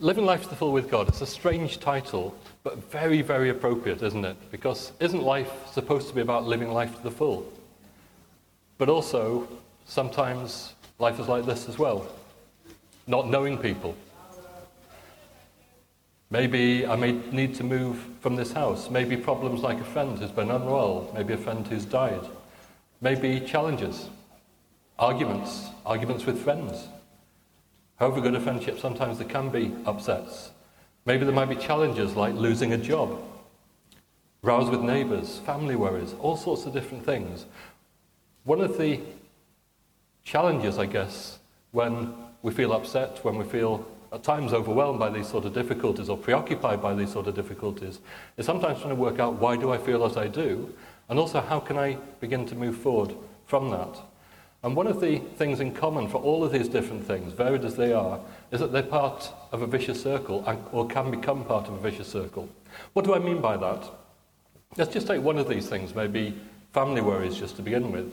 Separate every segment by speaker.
Speaker 1: Living Life to the Full with God, it's a strange title, but very, very appropriate, isn't it? Because isn't life supposed to be about living life to the full? But also, sometimes life is like this as well not knowing people. Maybe I may need to move from this house. Maybe problems like a friend who's been unwell. Maybe a friend who's died. Maybe challenges, arguments, arguments with friends. However good a friendship, sometimes there can be upsets. Maybe there might be challenges like losing a job, rows with neighbours, family worries, all sorts of different things. One of the challenges, I guess, when we feel upset, when we feel at times overwhelmed by these sort of difficulties or preoccupied by these sort of difficulties, is sometimes trying to work out why do I feel as I do, and also how can I begin to move forward from that. And one of the things in common for all of these different things, varied as they are, is that they're part of a vicious circle or can become part of a vicious circle. What do I mean by that? Let's just take one of these things, maybe family worries just to begin with.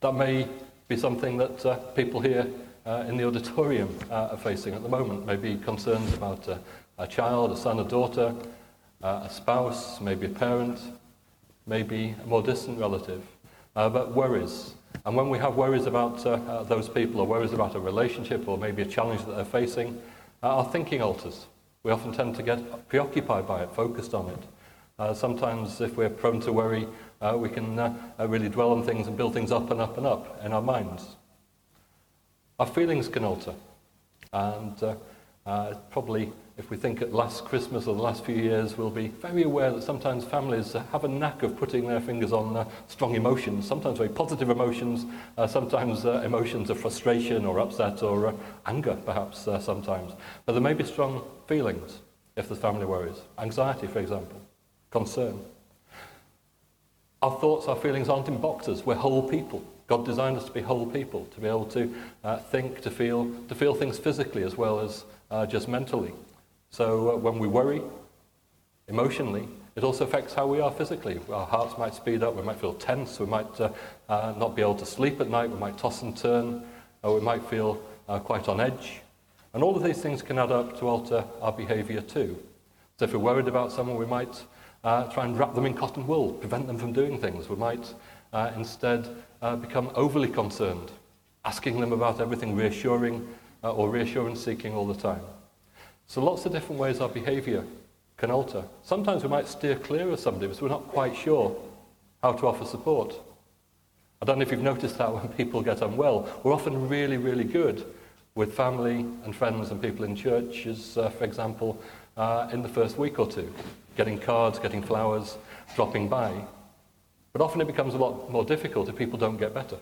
Speaker 1: That may be something that uh, people here uh, in the auditorium uh, are facing at the moment. Maybe concerns about uh, a child, a son, a daughter, uh, a spouse, maybe a parent, maybe a more distant relative, uh, but worries. And when we have worries about uh, uh, those people or worries about a relationship or maybe a challenge that they're facing, uh, our thinking alters. We often tend to get preoccupied by it, focused on it. Uh, sometimes, if we're prone to worry, we can really dwell on things and build things up and up and up in our minds. Our feelings can alter. And probably, if we think at last Christmas or the last few years, we'll be very aware that sometimes families have a knack of putting their fingers on uh, strong emotions, sometimes very positive emotions, uh, sometimes uh, emotions of frustration or upset or uh, anger, perhaps uh, sometimes. But there may be strong feelings if the family worries. Anxiety, for example, concern. Our thoughts, our feelings aren't in boxes. We're whole people. God designed us to be whole people, to be able to uh, think, to feel, to feel things physically as well as just mentally. So uh, when we worry emotionally, it also affects how we are physically. Our hearts might speed up, we might feel tense, we might uh, uh, not be able to sleep at night, we might toss and turn, or we might feel uh, quite on edge. And all of these things can add up to alter our behaviour too. So if we're worried about someone, we might uh, try and wrap them in cotton wool, prevent them from doing things. We might uh, instead uh, become overly concerned, asking them about everything, reassuring uh, or reassurance seeking all the time. So lots of different ways our behaviour can alter. Sometimes we might steer clear of somebody because we're not quite sure how to offer support. I don't know if you've noticed that when people get unwell. We're often really, really good with family and friends and people in churches, uh, for example, uh, in the first week or two, getting cards, getting flowers, dropping by. But often it becomes a lot more difficult if people don't get better.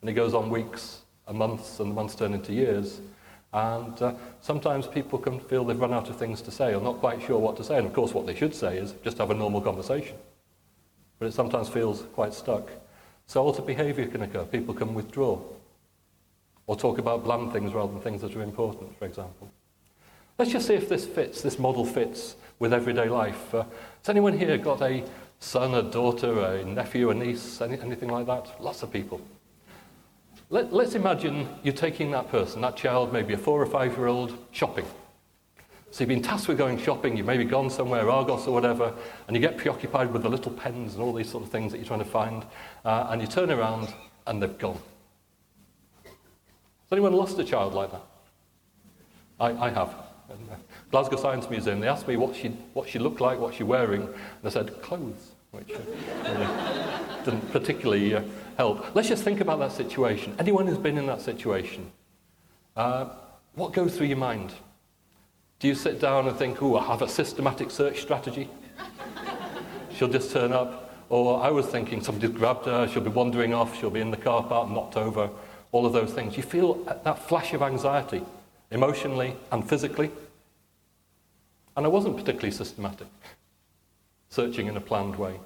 Speaker 1: And it goes on weeks and months, and the months turn into years. And uh, sometimes people can feel they've run out of things to say or not quite sure what to say. And of course, what they should say is just have a normal conversation. But it sometimes feels quite stuck. So altered behaviour can occur. People can withdraw or talk about bland things rather than things that are important, for example. Let's just see if this fits, this model fits with everyday life. Uh, has anyone here got a son, a daughter, a nephew, a niece, any, anything like that? Lots of people. Let, let's imagine you're taking that person, that child, maybe a four or five year old, shopping. So you've been tasked with going shopping, you've maybe gone somewhere, Argos or whatever, and you get preoccupied with the little pens and all these sort of things that you're trying to find, uh, and you turn around and they've gone. Has anyone lost a child like that? I, I have. In Glasgow Science Museum, they asked me what she, what she looked like, what she wearing, and I said, clothes which uh, didn't particularly uh, help. Let's just think about that situation. Anyone who's been in that situation, uh, what goes through your mind? Do you sit down and think, oh, I have a systematic search strategy? She'll just turn up. Or I was thinking somebody's grabbed her, she'll be wandering off, she'll be in the car park, knocked over, all of those things. You feel that flash of anxiety, emotionally and physically. And I wasn't particularly systematic searching in a planned way.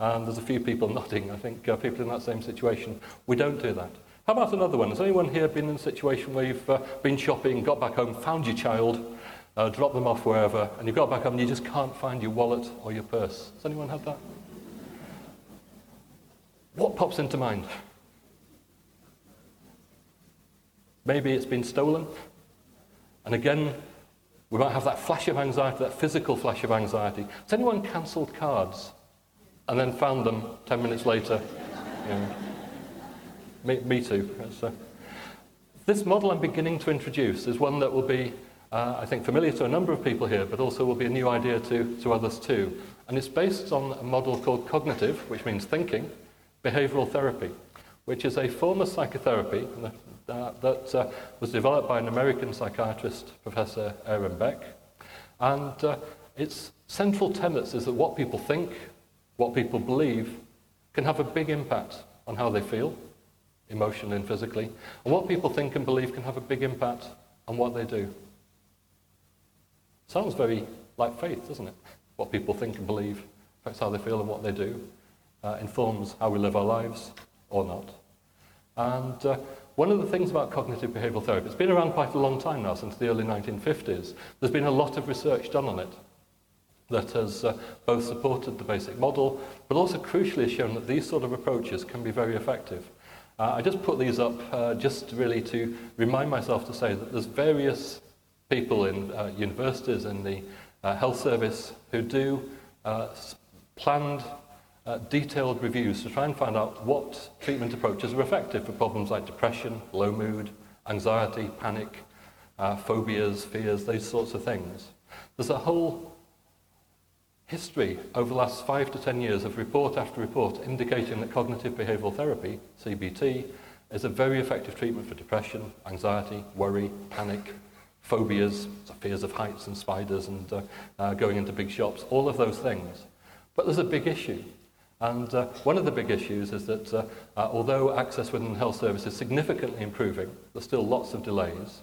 Speaker 1: And there's a few people nodding. I think uh, people in that same situation. We don't do that. How about another one? Has anyone here been in a situation where you've uh, been shopping, got back home, found your child, uh, dropped them off wherever, and you've got back home and you just can't find your wallet or your purse? Has anyone had that? What pops into mind? Maybe it's been stolen. And again, we might have that flash of anxiety, that physical flash of anxiety. Has anyone cancelled cards and then found them 10 minutes later? Me, me too. Uh, this model I'm beginning to introduce is one that will be, uh, I think, familiar to a number of people here, but also will be a new idea to, to others too. And it's based on a model called cognitive, which means thinking, behavioral therapy, which is a form of psychotherapy uh, that uh, was developed by an American psychiatrist, Professor Aaron Beck. And uh, its central tenets is that what people think, what people believe, can have a big impact on how they feel, emotionally and physically. And what people think and believe can have a big impact on what they do. Sounds very like faith, doesn't it? What people think and believe affects how they feel and what they do, uh, informs how we live our lives or not. And uh, one of the things about cognitive behavioral therapy, it's been around quite a long time now, since the early 1950s. There's been a lot of research done on it that has uh, both supported the basic model, but also crucially shown that these sort of approaches can be very effective. Uh, I just put these up uh, just really to remind myself to say that there's various people in uh, universities and the uh, health service who do uh, planned detailed reviews to try and find out what treatment approaches are effective for problems like depression, low mood, anxiety, panic, phobias, fears, those sorts of things. There's a whole history over the last five to ten years of report after report indicating that cognitive behavioral therapy, CBT, is a very effective treatment for depression, anxiety, worry, panic, phobias, so fears of heights and spiders and uh, uh, going into big shops, all of those things. But there's a big issue, and uh, one of the big issues is that uh, uh, although access within health service is significantly improving, there's still lots of delays.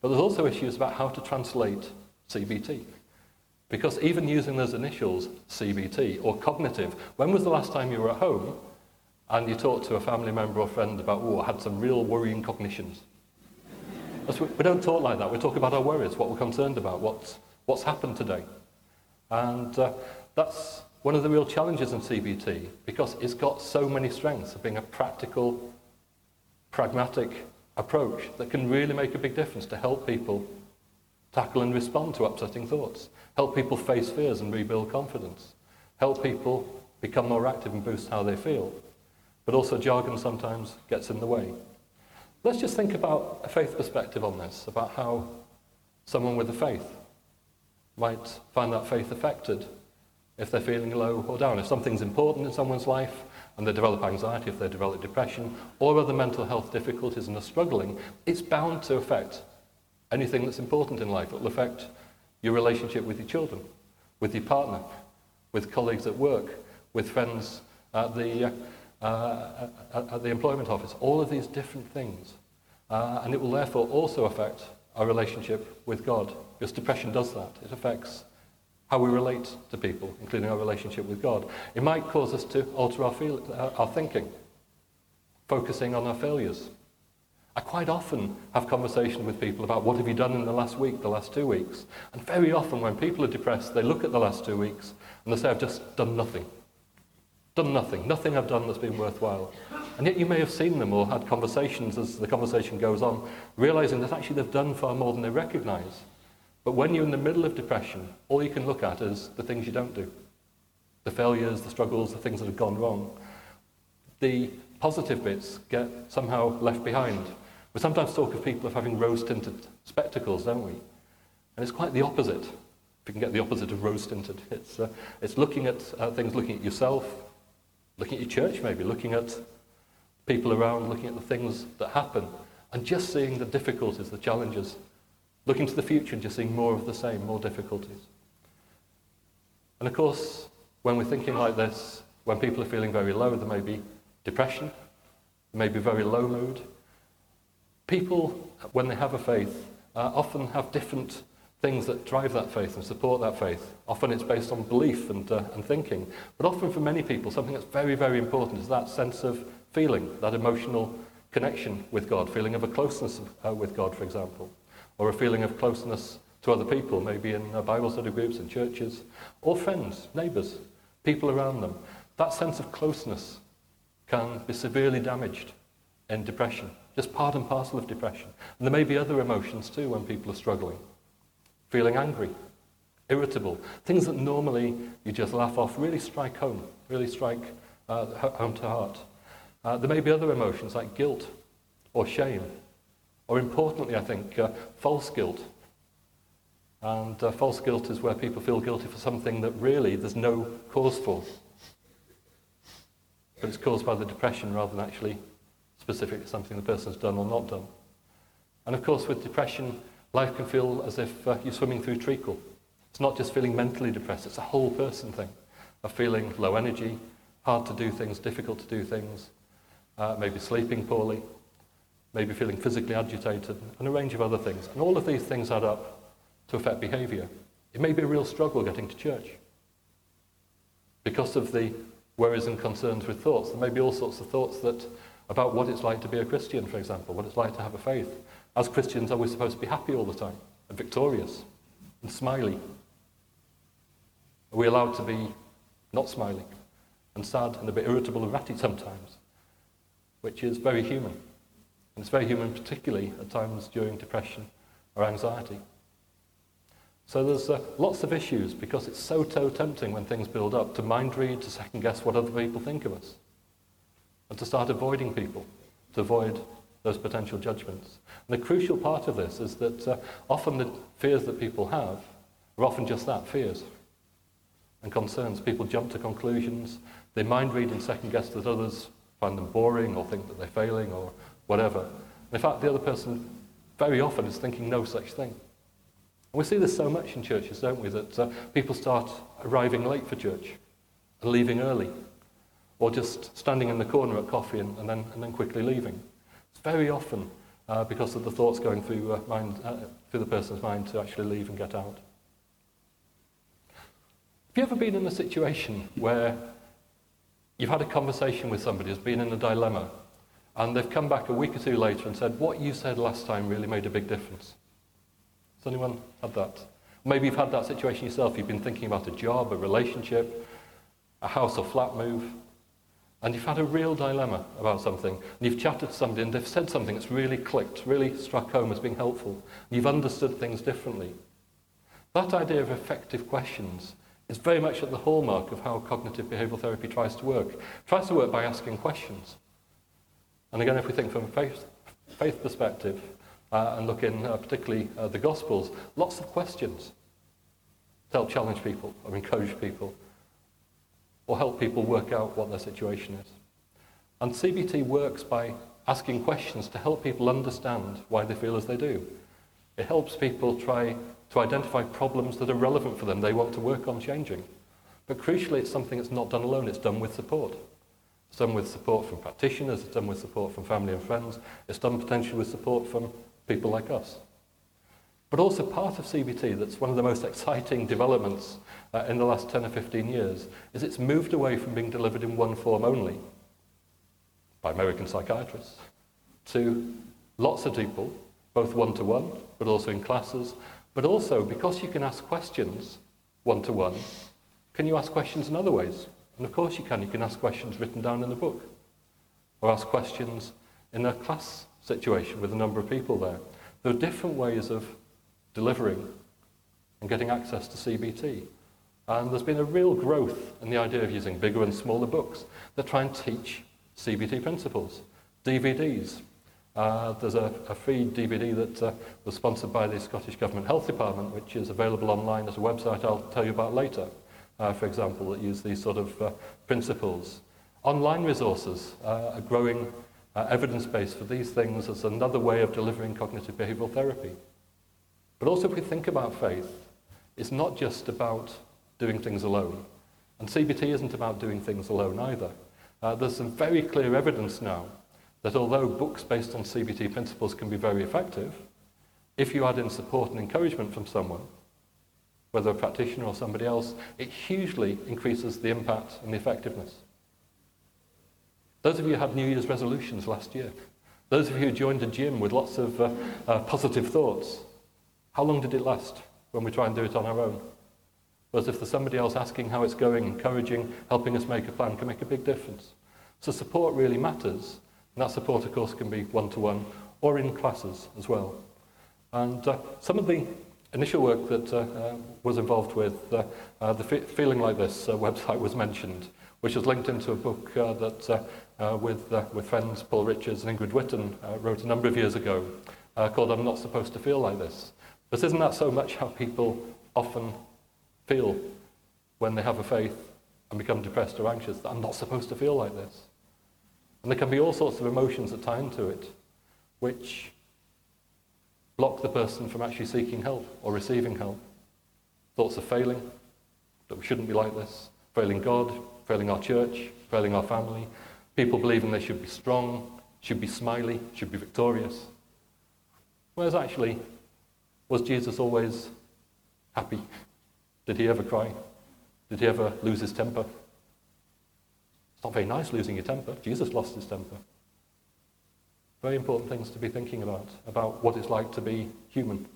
Speaker 1: But there's also issues about how to translate CBT. Because even using those initials, CBT or cognitive, when was the last time you were at home and you talked to a family member or friend about, oh, I had some real worrying cognitions? We don't talk like that. We talk about our worries, what we're concerned about, what's, what's happened today. And uh, that's one of the real challenges in CBT because it's got so many strengths of being a practical, pragmatic approach that can really make a big difference to help people tackle and respond to upsetting thoughts, help people face fears and rebuild confidence, help people become more active and boost how they feel. But also jargon sometimes gets in the way. Let's just think about a faith perspective on this, about how someone with a faith might find that faith affected if they're feeling low or down. If something's important in someone's life and they develop anxiety, if they develop depression or other mental health difficulties and are struggling, it's bound to affect anything that's important in life. It will affect your relationship with your children, with your partner, with colleagues at work, with friends at the, uh, at the employment office. All of these different things. Uh, and it will therefore also affect our relationship with God, because depression does that. It affects how we relate to people, including our relationship with God. It might cause us to alter our, feel, uh, our thinking, focusing on our failures. I quite often have conversations with people about what have you done in the last week, the last two weeks. And very often when people are depressed, they look at the last two weeks and they say, I've just done nothing. Done nothing. Nothing I've done that's been worthwhile. And yet you may have seen them or had conversations as the conversation goes on, realizing that actually they've done far more than they recognize. But when you're in the middle of depression, all you can look at is the things you don't do the failures, the struggles, the things that have gone wrong. The positive bits get somehow left behind. We sometimes talk of people of having rose tinted spectacles, don't we? And it's quite the opposite. If you can get the opposite of rose tinted, it's, uh, it's looking at uh, things, looking at yourself, looking at your church maybe, looking at people around, looking at the things that happen, and just seeing the difficulties, the challenges, looking to the future and just seeing more of the same, more difficulties. And of course, when we're thinking like this, when people are feeling very low, there may be depression, there may be very low mood. People, when they have a faith, uh, often have different things that drive that faith and support that faith. Often it's based on belief and, uh, and thinking. But often for many people, something that's very, very important is that sense of feeling, that emotional connection with God, feeling of a closeness uh, with God, for example or a feeling of closeness to other people, maybe in uh, Bible study groups and churches, or friends, neighbours, people around them. That sense of closeness can be severely damaged in depression just part and parcel of depression. And there may be other emotions too when people are struggling. Feeling angry, irritable, things that normally you just laugh off really strike home, really strike uh, home to heart. Uh, there may be other emotions like guilt or shame, or importantly, I think, uh, false guilt. And uh, false guilt is where people feel guilty for something that really there's no cause for. But it's caused by the depression rather than actually specific to something the person's done or not done. And of course, with depression, life can feel as if uh, you're swimming through treacle. It's not just feeling mentally depressed, it's a whole person thing of feeling low energy, hard to do things, difficult to do things, uh, maybe sleeping poorly, maybe feeling physically agitated, and a range of other things. And all of these things add up to affect behaviour. It may be a real struggle getting to church because of the worries and concerns with thoughts. There may be all sorts of thoughts that about what it's like to be a Christian, for example, what it's like to have a faith. As Christians, are we supposed to be happy all the time and victorious and smiley? Are we allowed to be not smiling and sad and a bit irritable and ratty sometimes? Which is very human. And it's very human, particularly at times during depression or anxiety. So there's uh, lots of issues because it's so, so tempting when things build up to mind read, to second guess what other people think of us, and to start avoiding people, to avoid those potential judgments. And the crucial part of this is that uh, often the fears that people have are often just that, fears and concerns. People jump to conclusions, they mind read and second guess that others find them boring or think that they're failing or whatever. In fact, the other person very often is thinking no such thing. We see this so much in churches, don't we, that uh, people start arriving late for church and leaving early, or just standing in the corner at coffee and, and, then, and then quickly leaving. It's very often uh, because of the thoughts going through, uh, mind, uh, through the person's mind to actually leave and get out. Have you ever been in a situation where you've had a conversation with somebody who's been in a dilemma and they've come back a week or two later and said, What you said last time really made a big difference? Has anyone had that? Maybe you've had that situation yourself. You've been thinking about a job, a relationship, a house or flat move, and you've had a real dilemma about something. And you've chatted to somebody and they've said something that's really clicked, really struck home as being helpful. And you've understood things differently. That idea of effective questions is very much at the hallmark of how cognitive behavioural therapy tries to work. It tries to work by asking questions. And again, if we think from a faith, faith perspective, uh, and look in uh, particularly uh, the Gospels, lots of questions to help challenge people or encourage people or help people work out what their situation is. And CBT works by asking questions to help people understand why they feel as they do. It helps people try to identify problems that are relevant for them, they want to work on changing. But crucially, it's something that's not done alone, it's done with support. It's done with support from practitioners, it's done with support from family and friends, it's done potentially with support from people like us. But also part of CBT that's one of the most exciting developments uh, in the last 10 or 15 years is it's moved away from being delivered in one form only by American psychiatrists to lots of people, both one-to-one, but also in classes, but also because you can ask questions one-to-one, can you ask questions in other ways? And of course you can. You can ask questions written down in the book or ask questions in a class situation with a number of people there. There are different ways of delivering and getting access to CBT. And there's been a real growth in the idea of using bigger and smaller books that try and teach CBT principles. DVDs. Uh, there's a, a free DVD that uh, was sponsored by the Scottish Government Health Department, which is available online as a website I'll tell you about later, uh, for example, that use these sort of uh, principles. Online resources uh, are growing uh, evidence base for these things as another way of delivering cognitive behavioral therapy. But also, if we think about faith, it's not just about doing things alone. And CBT isn't about doing things alone either. Uh, there's some very clear evidence now that although books based on CBT principles can be very effective, if you add in support and encouragement from someone, whether a practitioner or somebody else, it hugely increases the impact and the effectiveness. Those of you who had New Year's resolutions last year, those of you who joined a gym with lots of uh, uh, positive thoughts, how long did it last when we try and do it on our own? Whereas if there's somebody else asking how it's going, encouraging, helping us make a plan can make a big difference. So support really matters. And that support, of course, can be one-to-one or in classes as well. And uh, some of the initial work that uh, uh, was involved with uh, uh, the Fe- Feeling Like This uh, website was mentioned, which was linked into a book uh, that uh, with, uh, with friends Paul Richards and Ingrid Whitton uh, wrote a number of years ago uh, called I'm Not Supposed to Feel Like This. But isn't that so much how people often feel when they have a faith and become depressed or anxious, that I'm not supposed to feel like this? And there can be all sorts of emotions that tie into it, which block the person from actually seeking help or receiving help. Thoughts of failing, that we shouldn't be like this, failing God, failing our church, failing our family, people believing they should be strong, should be smiley, should be victorious. Whereas actually, was Jesus always happy? Did he ever cry? Did he ever lose his temper? It's not very nice losing your temper. Jesus lost his temper. Very important things to be thinking about, about what it's like to be human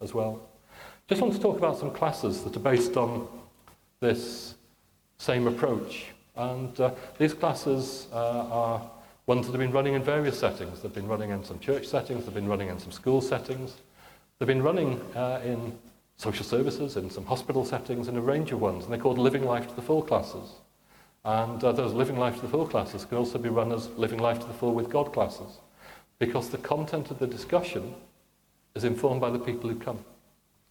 Speaker 1: as well. Just want to talk about some classes that are based on this same approach. And uh, these classes uh, are ones that have been running in various settings. They've been running in some church settings, they've been running in some school settings, they've been running uh, in social services, in some hospital settings, in a range of ones. And they're called Living Life to the Full classes. And uh, those Living Life to the Full classes can also be run as Living Life to the Full with God classes because the content of the discussion is informed by the people who come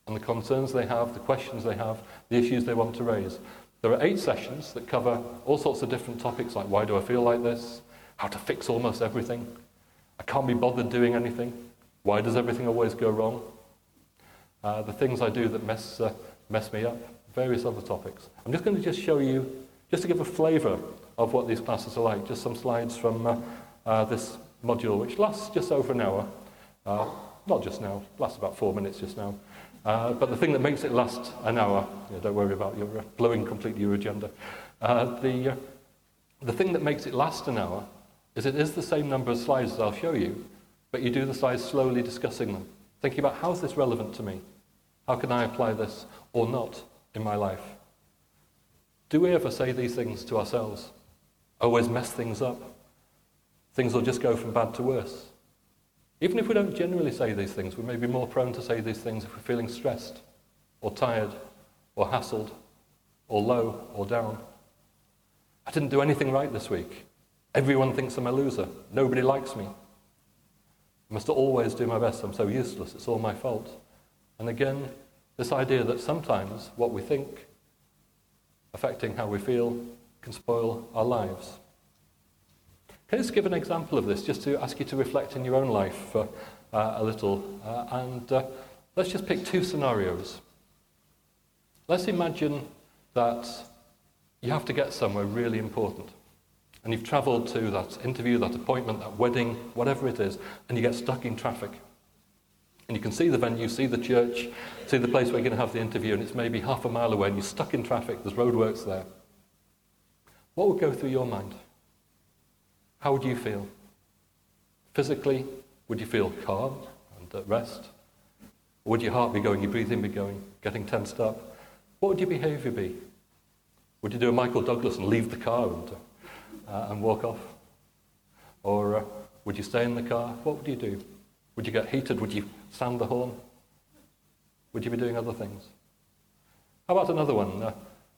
Speaker 1: and the concerns they have, the questions they have, the issues they want to raise. There are eight sessions that cover all sorts of different topics like why do I feel like this, how to fix almost everything, I can't be bothered doing anything, why does everything always go wrong, uh, the things I do that mess, uh, mess me up, various other topics. I'm just going to just show you, just to give a flavour of what these classes are like, just some slides from uh, uh, this module, which lasts just over an hour. Uh, not just now, lasts about four minutes just now. Uh, but the thing that makes it last an hour, you know, don't worry about your uh, blowing completely your agenda. Uh, the, uh, the thing that makes it last an hour is it is the same number of slides as I'll show you, but you do the slides slowly discussing them, thinking about how is this relevant to me? How can I apply this or not in my life? Do we ever say these things to ourselves? Always mess things up? things will just go from bad to worse. Even if we don't generally say these things, we may be more prone to say these things if we're feeling stressed, or tired, or hassled, or low, or down. I didn't do anything right this week. Everyone thinks I'm a loser. Nobody likes me. I must always do my best. I'm so useless. It's all my fault. And again, this idea that sometimes what we think, affecting how we feel, can spoil our lives. Just give an example of this, just to ask you to reflect in your own life for uh, a little? Uh, and uh, let's just pick two scenarios. Let's imagine that you have to get somewhere really important. And you've travelled to that interview, that appointment, that wedding, whatever it is, and you get stuck in traffic. And you can see the venue, see the church, see the place where you're going to have the interview, and it's maybe half a mile away, and you're stuck in traffic, there's roadworks there. What would go through your mind? How would you feel? Physically, would you feel calm and at rest? Would your heart be going, your breathing be going, getting tensed up? What would your behaviour be? Would you do a Michael Douglas and leave the car and, uh, and walk off? Or uh, would you stay in the car? What would you do? Would you get heated? Would you sound the horn? Would you be doing other things? How about another one? Uh,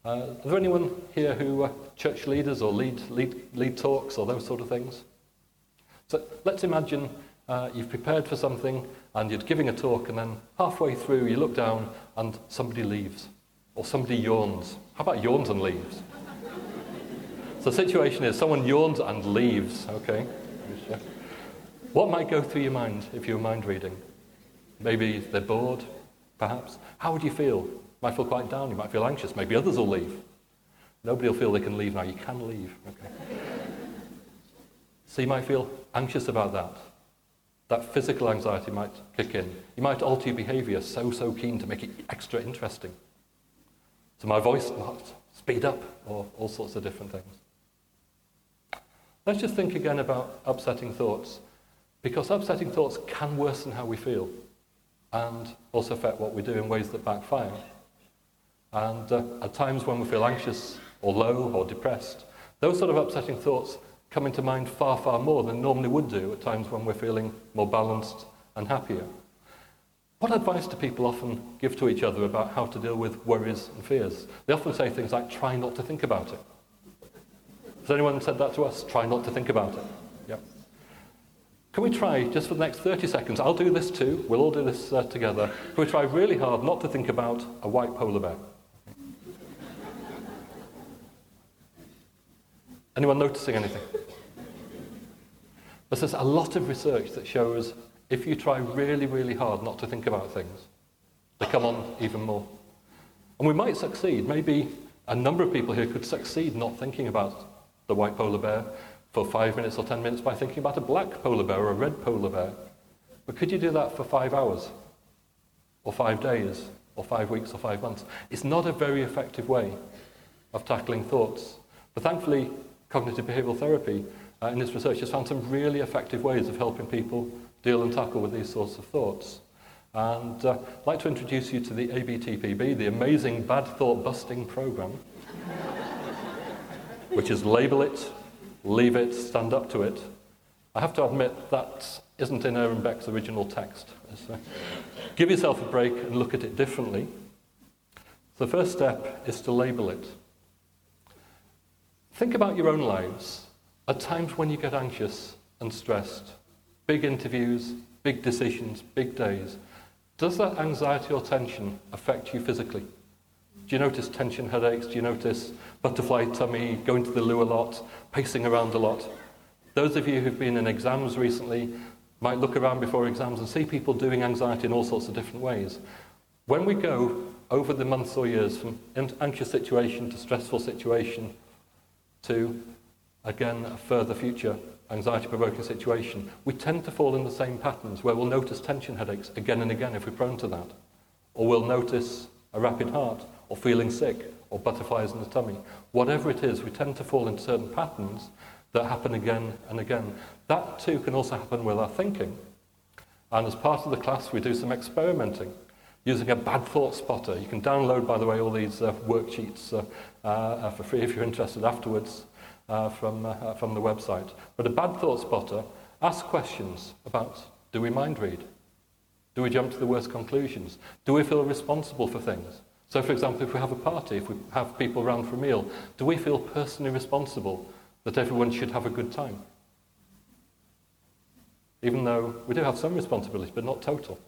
Speaker 1: uh, there anyone here who are church leaders or lead, lead, lead talks or those sort of things? So let's imagine uh, you've prepared for something and you're giving a talk and then halfway through you look down and somebody leaves or somebody yawns. How about yawns and leaves? so the situation is someone yawns and leaves, okay? What might go through your mind if you're mind reading? Maybe they're bored, perhaps. How would you feel? Might feel quite down, you might feel anxious, maybe others will leave. Nobody will feel they can leave now, you can leave. Okay. so you might feel anxious about that. That physical anxiety might kick in. You might alter your behaviour, so, so keen to make it extra interesting. So my voice might speed up, or all sorts of different things. Let's just think again about upsetting thoughts, because upsetting thoughts can worsen how we feel and also affect what we do in ways that backfire. And uh, at times when we feel anxious or low or depressed, those sort of upsetting thoughts come into mind far, far more than normally would do at times when we're feeling more balanced and happier. What advice do people often give to each other about how to deal with worries and fears? They often say things like, try not to think about it. Has anyone said that to us? Try not to think about it. Yep. Can we try, just for the next 30 seconds, I'll do this too, we'll all do this uh, together. Can we try really hard not to think about a white polar bear? Anyone noticing anything? But there's a lot of research that shows if you try really, really hard not to think about things, they come on even more. And we might succeed. Maybe a number of people here could succeed not thinking about the white polar bear for five minutes or ten minutes by thinking about a black polar bear or a red polar bear. But could you do that for five hours? Or five days? Or five weeks or five months? It's not a very effective way of tackling thoughts. But thankfully, cognitive behavioral therapy uh, in this research has found some really effective ways of helping people deal and tackle with these sorts of thoughts. And uh, I'd like to introduce you to the ABTPB, the Amazing Bad Thought Busting Program, which is label it, leave it, stand up to it. I have to admit that isn't in Aaron Beck's original text. So give yourself a break and look at it differently. The first step is to label it. Think about your own lives at times when you get anxious and stressed, big interviews, big decisions, big days. Does that anxiety or tension affect you physically? Do you notice tension headaches? Do you notice butterfly tummy, going to the loo a lot, pacing around a lot? Those of you who've been in exams recently might look around before exams and see people doing anxiety in all sorts of different ways. When we go over the months or years from anxious situation to stressful situation to, again, a further future anxiety-provoking situation, we tend to fall in the same patterns where we'll notice tension headaches again and again if we're prone to that. Or we'll notice a rapid heart, or feeling sick, or butterflies in the tummy. Whatever it is, we tend to fall into certain patterns that happen again and again. That too can also happen with our thinking. And as part of the class, we do some experimenting using a bad thought spotter. You can download, by the way, all these uh, worksheets uh, uh, for free if you're interested afterwards uh, from, uh, from the website. But a bad thought spotter asks questions about do we mind read? Do we jump to the worst conclusions? Do we feel responsible for things? So, for example, if we have a party, if we have people around for a meal, do we feel personally responsible that everyone should have a good time? Even though we do have some responsibility, but not total.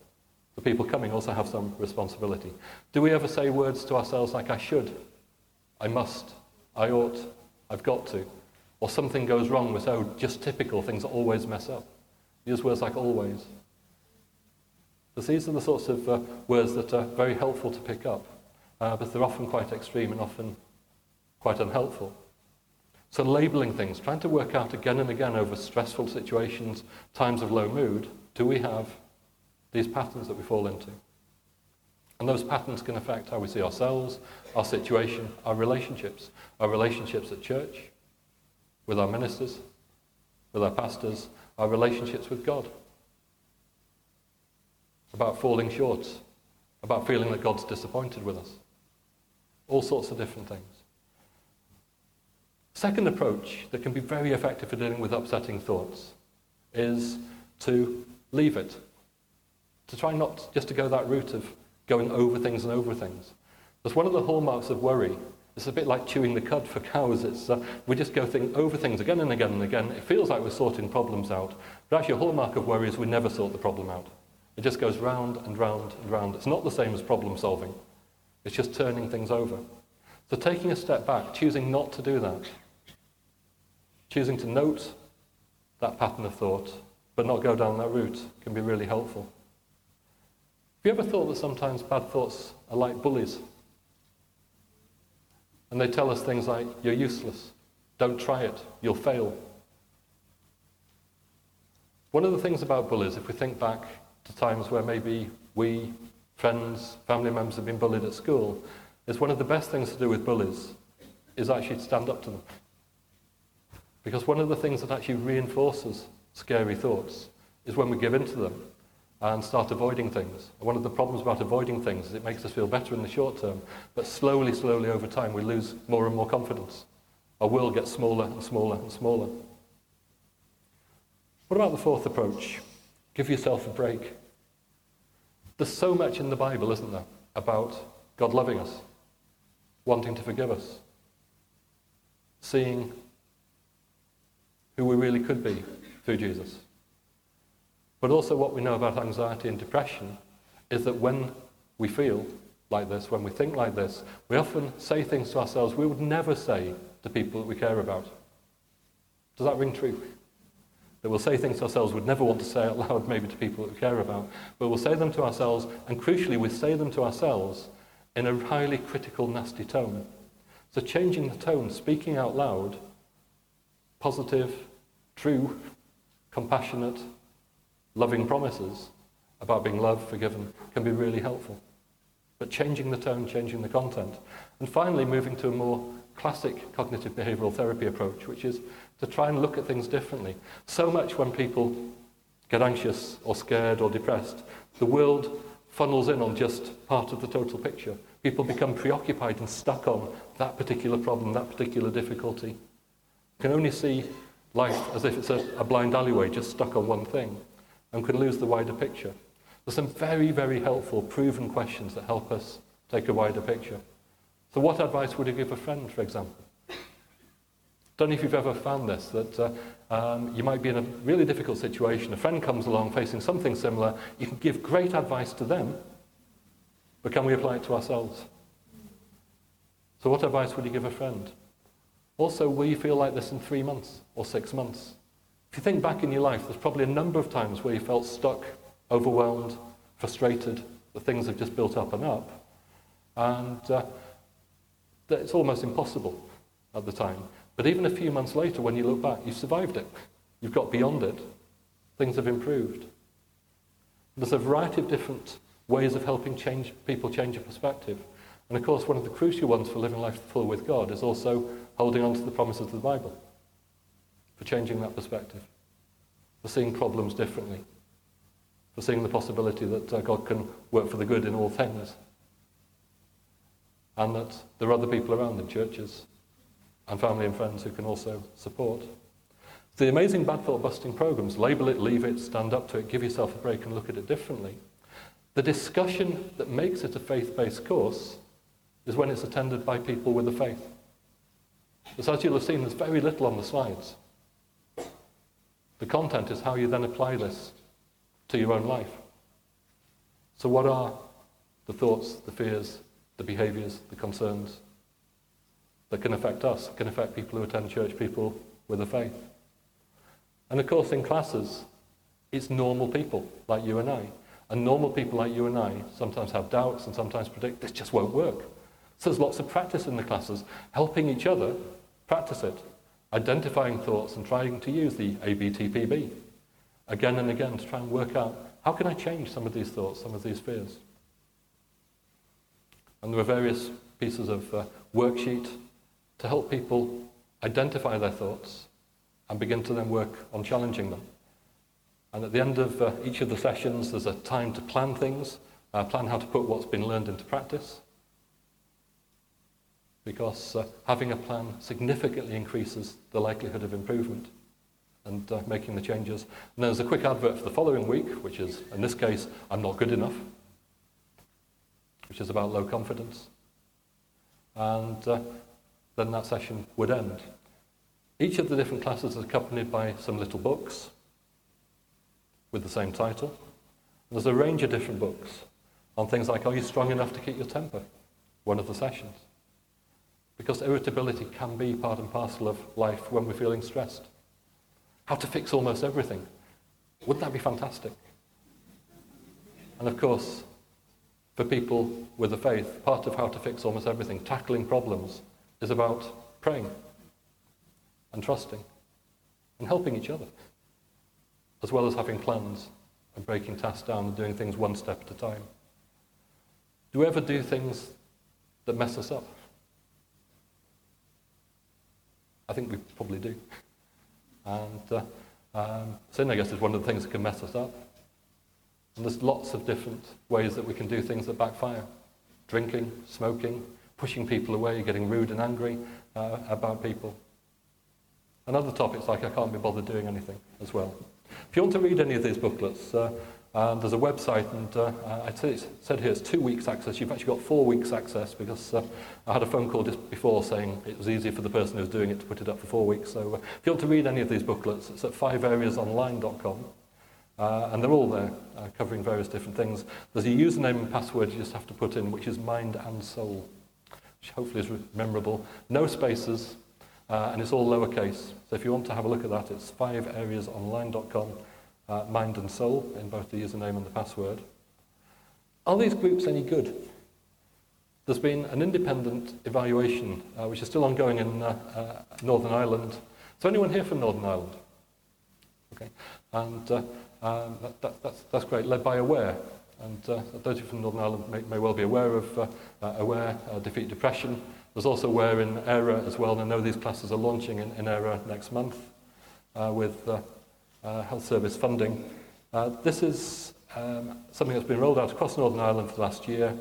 Speaker 1: The people coming also have some responsibility. Do we ever say words to ourselves like, I should, I must, I ought, I've got to? Or something goes wrong, we're so just typical, things always mess up. Use words like always. But these are the sorts of uh, words that are very helpful to pick up, uh, but they're often quite extreme and often quite unhelpful. So labeling things, trying to work out again and again over stressful situations, times of low mood, do we have these patterns that we fall into? And those patterns can affect how we see ourselves, our situation, our relationships, our relationships at church, with our ministers, with our pastors, our relationships with God. About falling short, about feeling that God's disappointed with us. All sorts of different things. Second approach that can be very effective for dealing with upsetting thoughts is to leave it. To try not just to go that route of going over things and over things. Because one of the hallmarks of worry it's a bit like chewing the cud for cows. It's, uh, we just go think, over things again and again and again. It feels like we're sorting problems out. But actually, a hallmark of worry is we never sort the problem out. It just goes round and round and round. It's not the same as problem solving. It's just turning things over. So taking a step back, choosing not to do that, choosing to note that pattern of thought, but not go down that route, can be really helpful. Have you ever thought that sometimes bad thoughts are like bullies? And they tell us things like, you're useless, don't try it, you'll fail. One of the things about bullies, if we think back to times where maybe we, friends, family members have been bullied at school, is one of the best things to do with bullies is actually stand up to them. Because one of the things that actually reinforces scary thoughts is when we give in to them and start avoiding things. One of the problems about avoiding things is it makes us feel better in the short term, but slowly, slowly over time we lose more and more confidence. Our world gets smaller and smaller and smaller. What about the fourth approach? Give yourself a break. There's so much in the Bible, isn't there, about God loving us, wanting to forgive us, seeing who we really could be through Jesus. But also, what we know about anxiety and depression is that when we feel like this, when we think like this, we often say things to ourselves we would never say to people that we care about. Does that ring true? That we'll say things to ourselves we'd never want to say out loud, maybe to people that we care about, but we'll say them to ourselves, and crucially, we say them to ourselves in a highly critical, nasty tone. So, changing the tone, speaking out loud, positive, true, compassionate, loving promises about being loved, forgiven, can be really helpful. But changing the tone, changing the content. And finally, moving to a more classic cognitive behavioral therapy approach, which is to try and look at things differently. So much when people get anxious or scared or depressed, the world funnels in on just part of the total picture. People become preoccupied and stuck on that particular problem, that particular difficulty. You can only see life as if it's a, a blind alleyway, just stuck on one thing, and can lose the wider picture. There's some very, very helpful, proven questions that help us take a wider picture. So, what advice would you give a friend, for example? Don't know if you've ever found this, that uh, um, you might be in a really difficult situation. A friend comes along facing something similar. You can give great advice to them, but can we apply it to ourselves? So, what advice would you give a friend? Also, will you feel like this in three months or six months? If you think back in your life, there's probably a number of times where you felt stuck, overwhelmed, frustrated, that things have just built up and up. And uh, it's almost impossible at the time. But even a few months later, when you look back, you've survived it. You've got beyond it. Things have improved. There's a variety of different ways of helping change, people change a perspective. And of course, one of the crucial ones for living life full with God is also holding on to the promises of the Bible, for changing that perspective, for seeing problems differently, for seeing the possibility that uh, God can work for the good in all things, and that there are other people around in churches and family and friends who can also support. The amazing bad thought busting programs, label it, leave it, stand up to it, give yourself a break and look at it differently. The discussion that makes it a faith based course is when it's attended by people with a faith. As you'll have seen, there's very little on the slides. The content is how you then apply this to your own life. So, what are the thoughts, the fears, the behaviors, the concerns that can affect us, can affect people who attend church, people with a faith. And of course, in classes, it's normal people like you and I. And normal people like you and I sometimes have doubts and sometimes predict this just won't work. So there's lots of practice in the classes, helping each other practice it, identifying thoughts and trying to use the ABTPB again and again to try and work out how can I change some of these thoughts, some of these fears. And there are various pieces of uh, worksheet to help people identify their thoughts and begin to then work on challenging them. And at the end of uh, each of the sessions, there's a time to plan things, uh, plan how to put what's been learned into practice. Because uh, having a plan significantly increases the likelihood of improvement and uh, making the changes. And there's a quick advert for the following week, which is, in this case, I'm not good enough, which is about low confidence. And uh, then that session would end. Each of the different classes is accompanied by some little books with the same title. There's a range of different books on things like Are you strong enough to keep your temper? One of the sessions. Because irritability can be part and parcel of life when we're feeling stressed. How to fix almost everything. Wouldn't that be fantastic? And of course, for people with a faith, part of how to fix almost everything, tackling problems, is about praying and trusting and helping each other, as well as having plans and breaking tasks down and doing things one step at a time. Do we ever do things that mess us up? I think we probably do. And uh, um, sin, I guess, is one of the things that can mess us up. And there's lots of different ways that we can do things that backfire. Drinking, smoking, pushing people away, getting rude and angry uh, about people. And other topics like I can't be bothered doing anything as well. If you want to read any of these booklets, uh, uh, there's a website, and uh, I said here it's two weeks access. You've actually got four weeks access because uh, I had a phone call just before saying it was easier for the person who's doing it to put it up for four weeks. So uh, if you want to read any of these booklets, it's at fiveareasonline.com. Uh, and they're all there, uh, covering various different things. There's a username and password you just have to put in, which is mind and soul, which hopefully is memorable. No spaces, uh, and it's all lowercase. So if you want to have a look at that, it's fiveareasonline.com uh, mind and soul in both the username and the password. Are these groups any good? There's been an independent evaluation, uh, which is still ongoing in uh, uh, Northern Ireland. Is anyone here from Northern Ireland? Okay. And uh, um, that, that, that's, that's great, led by Aware. And uh, those of you from Northern Ireland may, may well be aware of Aware, Defeat Depression. There's also Aware in Eire as well, and I know these classes are launching in, in Eire next month with health service funding. Uh, this is um, something that's been rolled out across Northern Ireland for the last year.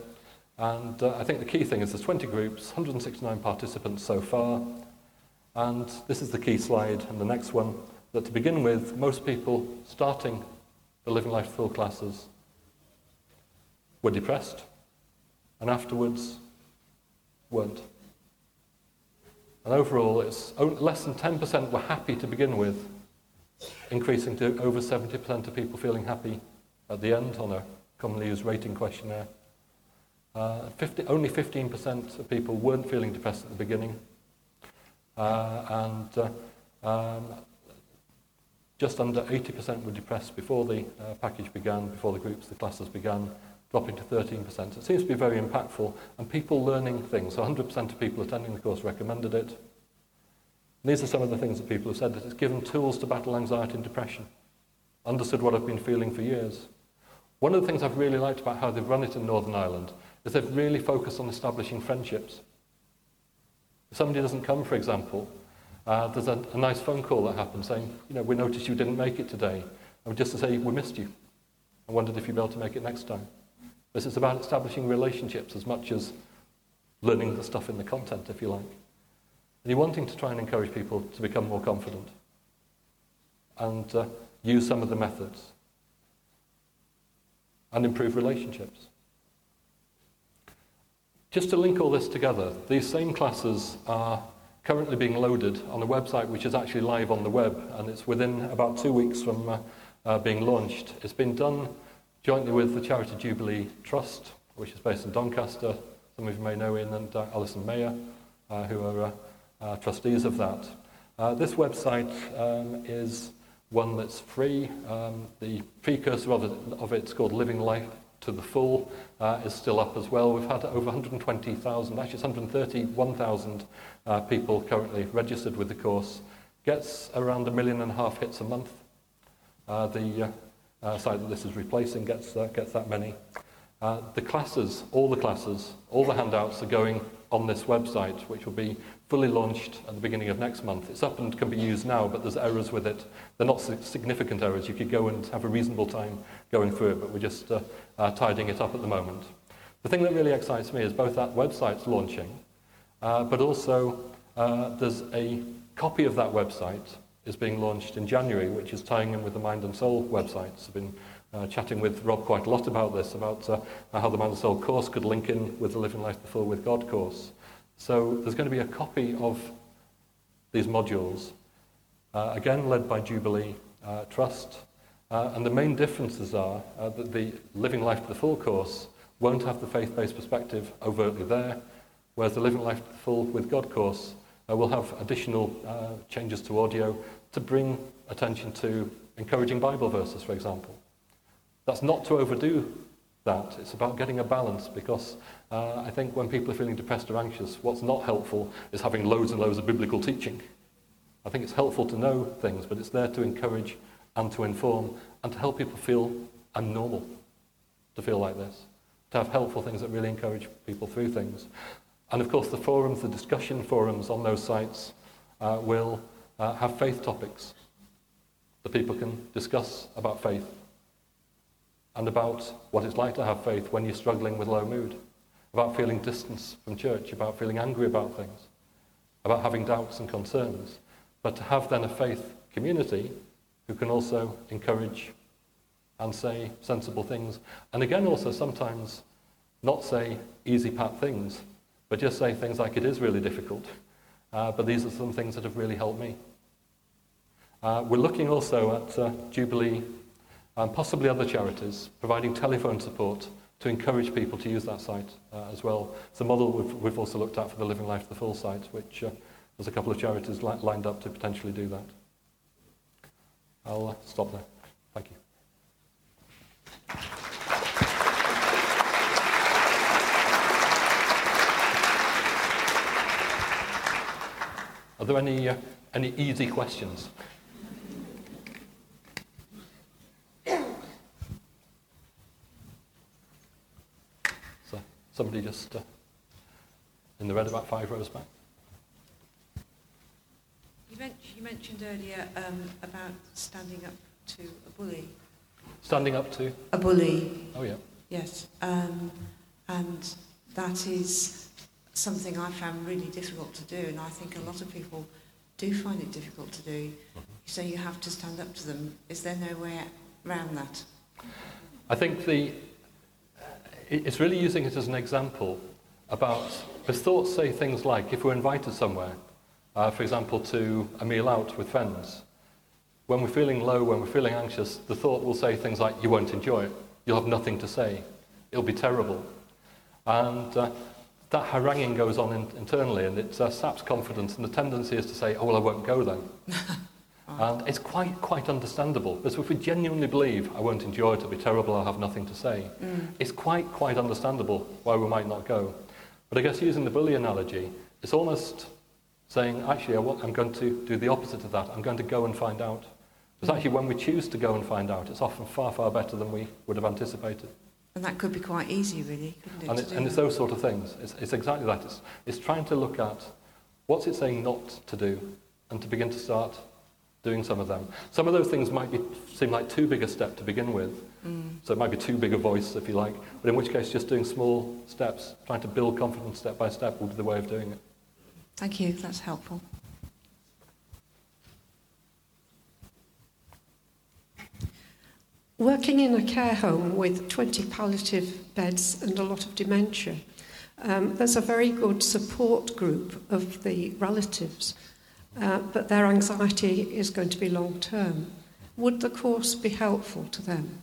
Speaker 1: And uh, I think the key thing is there's 20 groups, 169 participants so far. And this is the key slide and the next one, that to begin with, most people starting the Living Life Full classes were depressed and afterwards weren't. And overall, it's less than 10% were happy to begin with increasing to over 70% of people feeling happy at the end on a commonly used rating questionnaire. Uh, 50, only 15% of people weren't feeling depressed at the beginning. Uh, and uh, um, just under 80% were depressed before the uh, package began, before the groups, the classes began, dropping to 13%. It seems to be very impactful, and people learning things. So 100% of people attending the course recommended it. These are some of the things that people have said, that it's given tools to battle anxiety and depression. Understood what I've been feeling for years. One of the things I've really liked about how they've run it in Northern Ireland is they've really focused on establishing friendships. If somebody doesn't come, for example, uh, there's a, a nice phone call that happens saying, you know, we noticed you didn't make it today. And just to say, we missed you. I wondered if you'd be able to make it next time. This is about establishing relationships as much as learning the stuff in the content, if you like. And you're wanting to try and encourage people to become more confident and uh, use some of the methods and improve relationships. Just to link all this together, these same classes are currently being loaded on a website which is actually live on the web, and it's within about two weeks from uh, uh, being launched. It's been done jointly with the Charity Jubilee Trust, which is based in Doncaster. Some of you may know Ian and uh, Alison Mayer, uh, who are uh, trustees of that. Uh, this website um, is one that's free. Um, the precursor of it, of it is called Living Life to the Full uh, is still up as well. We've had over 120,000, actually it's 131,000 uh, people currently registered with the course. Gets around a million and a half hits a month. Uh, the uh, site that this is replacing gets, gets that many. Uh, the classes, all the classes, all the handouts are going on this website, which will be fully launched at the beginning of next month. It's up and can be used now, but there's errors with it. They're not significant errors. You could go and have a reasonable time going through it, but we're just uh, uh, tidying it up at the moment. The thing that really excites me is both that website's launching, uh, but also uh, there's a copy of that website is being launched in January, which is tying in with the Mind and Soul websites. I've been uh, chatting with Rob quite a lot about this, about uh, how the Mind and Soul course could link in with the Living Life Before with God course. So there's going to be a copy of these modules, uh, again led by Jubilee uh, Trust. Uh, and the main differences are uh, that the Living Life to the Full course won't have the faith-based perspective overtly there, whereas the Living Life to the Full with God course uh, will have additional uh, changes to audio to bring attention to encouraging Bible verses, for example. That's not to overdo that. It's about getting a balance because uh, I think when people are feeling depressed or anxious, what's not helpful is having loads and loads of biblical teaching. I think it's helpful to know things, but it's there to encourage and to inform and to help people feel I'm normal to feel like this, to have helpful things that really encourage people through things. And of course, the forums, the discussion forums on those sites uh, will uh, have faith topics that people can discuss about faith and about what it's like to have faith when you're struggling with low mood, about feeling distance from church, about feeling angry about things, about having doubts and concerns. But to have then a faith community who can also encourage and say sensible things. And again, also sometimes not say easy pat things, but just say things like it is really difficult. Uh, but these are some things that have really helped me. Uh, we're looking also at uh, Jubilee and possibly other charities providing telephone support to encourage people to use that site uh, as well. It's a model we've, we've also looked at for the Living Life to the Full site, which uh, there's a couple of charities li- lined up to potentially do that. I'll uh, stop there. Thank you. Are there any, uh, any easy questions? So, somebody just uh, in the red about five rows back.
Speaker 2: You, men- you mentioned earlier um, about standing up to a bully.
Speaker 1: Standing up to,
Speaker 2: A bully,
Speaker 1: oh yeah.
Speaker 2: yes. Um, and that is something I found really difficult to do, and I think a lot of people do find it difficult to do. You say you have to stand up to them. Is there no way around that?
Speaker 1: I think the, it's really using it as an example about, because thoughts say things like, if we're invited somewhere, uh, for example, to a meal out with friends, when we're feeling low, when we're feeling anxious, the thought will say things like, you won't enjoy it, you'll have nothing to say, it'll be terrible. And uh, that haranguing goes on in, internally and it uh, saps confidence, and the tendency is to say, oh, well, I won't go then. And it's quite, quite understandable. Because if we genuinely believe I won't enjoy it, it'll be terrible, I'll have nothing to say,
Speaker 2: Mm.
Speaker 1: it's quite, quite understandable why we might not go. But I guess using the bully analogy, it's almost saying, actually, I'm going to do the opposite of that. I'm going to go and find out. Because actually, when we choose to go and find out, it's often far, far better than we would have anticipated.
Speaker 2: And that could be quite easy, really, couldn't it?
Speaker 1: And, it, and it's those sort of things. It's, it's exactly that. It's, it's trying to look at what's it saying not to do and to begin to start doing some of them. Some of those things might be, seem like too big a step to begin with.
Speaker 2: Mm.
Speaker 1: So it might be too big a voice, if you like. But in which case, just doing small steps, trying to build confidence step by step will be the way of doing it.
Speaker 2: Thank you, that's helpful.
Speaker 3: Working in a care home with 20 palliative beds and a lot of dementia, um, there's a very good support group of the relatives, uh, but their anxiety is going to be long term. Would the course be helpful to them?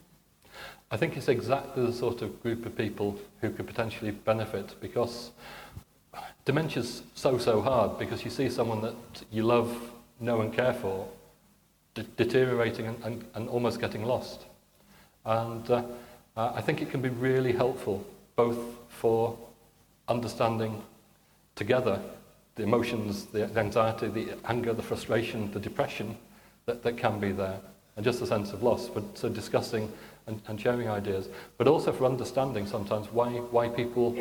Speaker 1: I think it's exactly the sort of group of people who could potentially benefit because dementia's so, so hard because you see someone that you love, know and care for de- deteriorating and, and, and almost getting lost. And uh, uh, I think it can be really helpful both for understanding together the emotions, the anxiety, the anger, the frustration, the depression that, that can be there, and just a sense of loss. But so discussing and, and sharing ideas, but also for understanding sometimes why, why people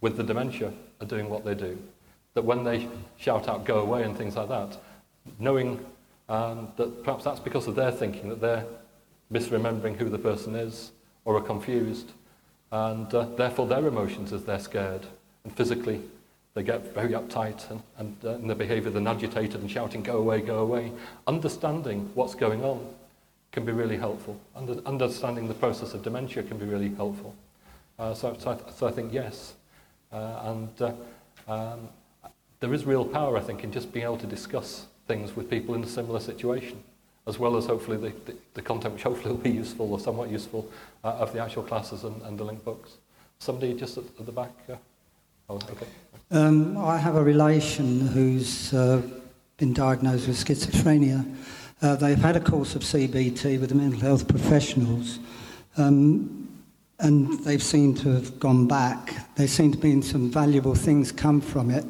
Speaker 1: with the dementia are doing what they do. That when they shout out, go away, and things like that, knowing um, that perhaps that's because of their thinking, that they're misremembering who the person is or are confused, and uh, therefore their emotions as they're scared, and physically they get very uptight, and, and uh, in their behaviour they're agitated and shouting, go away, go away. Understanding what's going on can be really helpful. Under, understanding the process of dementia can be really helpful. Uh, so, so, I, so I think yes. Uh, and uh, um, there is real power, I think, in just being able to discuss things with people in a similar situation, as well as hopefully the, the, the content which hopefully will be useful or somewhat useful uh, of the actual classes and, and the link books. Somebody just at, at the back? Oh.
Speaker 4: Um, I have a relation who's uh, been diagnosed with schizophrenia. Uh, they've had a course of CBT with the mental health professionals, um, and they've seemed to have gone back. They seem to be in some valuable things come from it,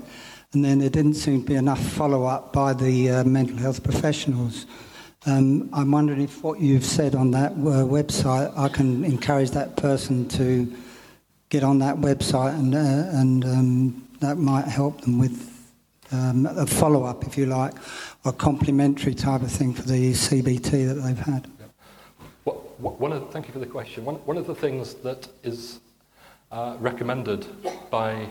Speaker 4: and then there didn't seem to be enough follow up by the uh, mental health professionals. Um, I'm wondering if what you've said on that uh, website, I can encourage that person to get on that website and, uh, and um, that might help them with um, a follow up, if you like, a complementary type of thing for the CBT that they've had.
Speaker 1: What, what, one of, thank you for the question. One, one of the things that is uh, recommended by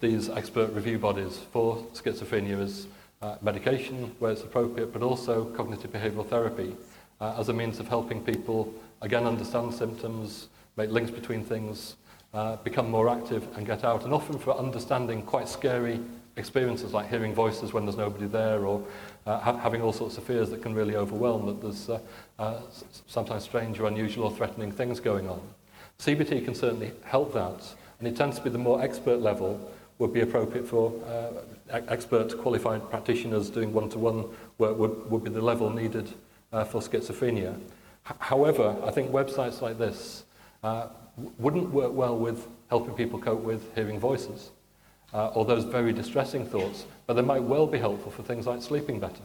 Speaker 1: these expert review bodies for schizophrenia is uh, medication where it's appropriate, but also cognitive behavioural therapy uh, as a means of helping people, again, understand symptoms, make links between things, uh, become more active and get out. And often for understanding quite scary experiences like hearing voices when there's nobody there or uh, ha- having all sorts of fears that can really overwhelm that there's uh, uh, sometimes strange or unusual or threatening things going on. CBT can certainly help that, and it tends to be the more expert level would be appropriate for uh, expert qualified practitioners doing one-to-one work would, would be the level needed uh, for schizophrenia. H- however, I think websites like this uh, wouldn't work well with helping people cope with hearing voices uh, or those very distressing thoughts, but they might well be helpful for things like sleeping better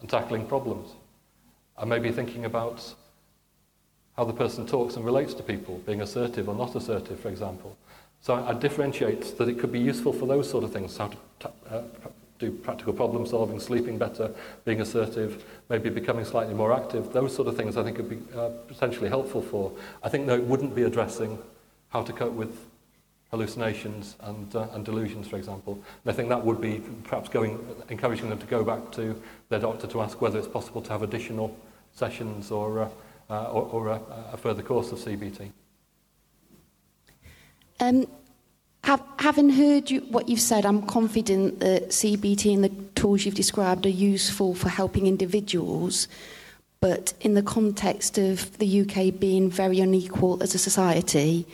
Speaker 1: and tackling problems. And maybe thinking about how the person talks and relates to people, being assertive or not assertive, for example. So I, I differentiate that it could be useful for those sort of things, how to uh, do practical problem solving, sleeping better, being assertive, maybe becoming slightly more active. Those sort of things I think would be uh, potentially helpful for. I think, though, it wouldn't be addressing how to cope with hallucinations and, uh, and delusions, for example. And I think that would be perhaps going, encouraging them to go back to their doctor to ask whether it's possible to have additional sessions or, uh, uh, or, or a, a further course of CBT.
Speaker 5: Um, having heard you, what you've said, I'm confident that CBT and the tools you've described are useful for helping individuals. But in the context of the UK being very unequal as a society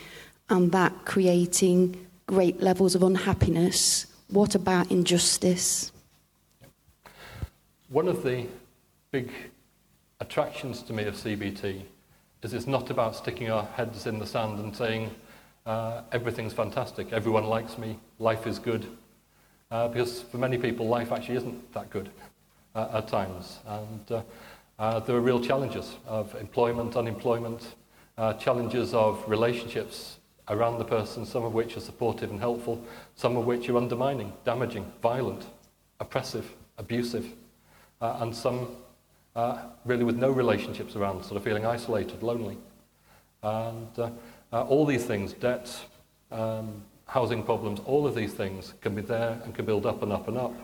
Speaker 5: and that creating great levels of unhappiness, what about injustice?
Speaker 1: One of the big attractions to me of CBT is it's not about sticking our heads in the sand and saying, uh, everything's fantastic, everyone likes me, life is good. Uh, because for many people, life actually isn't that good uh, at times. And uh, uh, there are real challenges of employment, unemployment, uh, challenges of relationships around the person, some of which are supportive and helpful, some of which are undermining, damaging, violent, oppressive, abusive, and some really with no relationships around, sort of feeling isolated, lonely. And uh, all these things, debt, um, housing problems, all of these things can be there and can build up and up and up.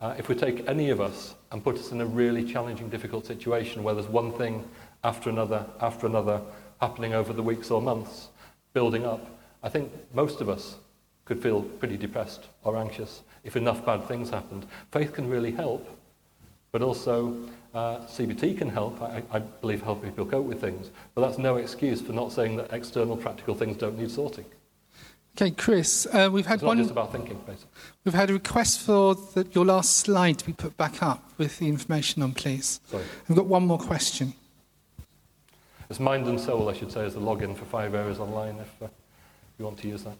Speaker 1: Uh, if we take any of us and put us in a really challenging, difficult situation where there's one thing after another, after another, happening over the weeks or months, building up, I think most of us could feel pretty depressed or anxious if enough bad things happened. Faith can really help, but also uh, CBT can help, I, I believe, help people cope with things. But that's no excuse for not saying that external practical things don't need sorting.
Speaker 6: Okay, Chris, uh, we've had
Speaker 1: It's not just about thinking, basically.
Speaker 6: We've had a request for the, your last slide to be put back up with the information on, please.
Speaker 1: Sorry.
Speaker 6: We've got one more question.
Speaker 1: It's Mind and Soul, I should say, as the login for Five Areas Online, if uh, you want to use that.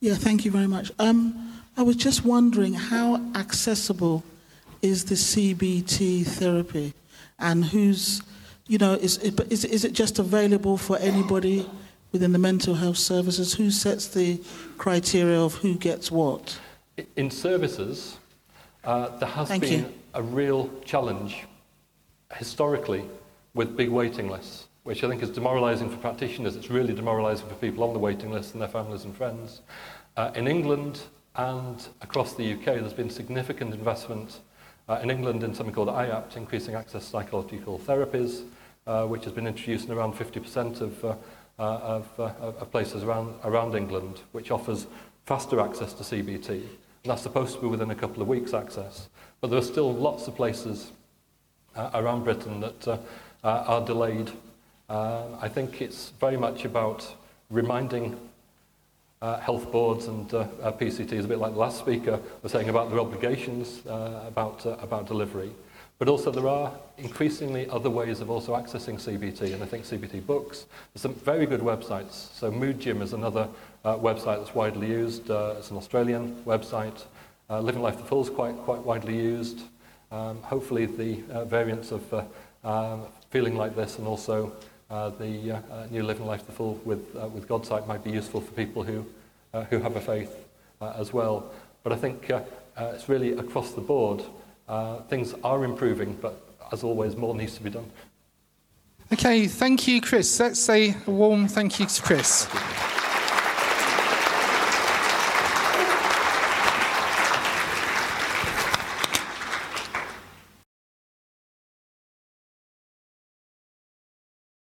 Speaker 7: Yeah, thank you very much. Um, I was just wondering how accessible is the CBT therapy, and who's, you know, is it, is, is it just available for anybody within the mental health services? Who sets the criteria of who gets what?
Speaker 1: In services, uh, there has
Speaker 7: Thank
Speaker 1: been
Speaker 7: you.
Speaker 1: a real challenge historically with big waiting lists, which I think is demoralising for practitioners. It's really demoralising for people on the waiting list and their families and friends. Uh, in England and across the UK, there's been significant investment uh, in England in something called IAPT, Increasing Access to Psychological Therapies, uh, which has been introduced in around 50% of, uh, uh, of, uh, of places around, around England, which offers faster access to CBT. And that's supposed to be within a couple of weeks access. But there are still lots of places uh, around Britain that uh, uh, are delayed. Uh, I think it's very much about reminding uh, health boards and uh, uh, PCTs, a bit like the last speaker was saying about their obligations uh, about, uh, about delivery. But also there are increasingly other ways of also accessing CBT, and I think CBT books. There's some very good websites. So Mood Gym is another uh, website that's widely used. It's an Australian website. Living Life to Full is quite, quite widely used. Um, hopefully the variants of um, feeling like this and also the uh, uh, new Living Life to the Full with, uh, with God's site might be useful for people who, uh, who have a faith uh, as well. But I think uh, uh, it's really across the board. Uh, things are improving, but as always, more needs to be done.
Speaker 6: Okay, thank you, Chris. Let's say a warm thank you to Chris.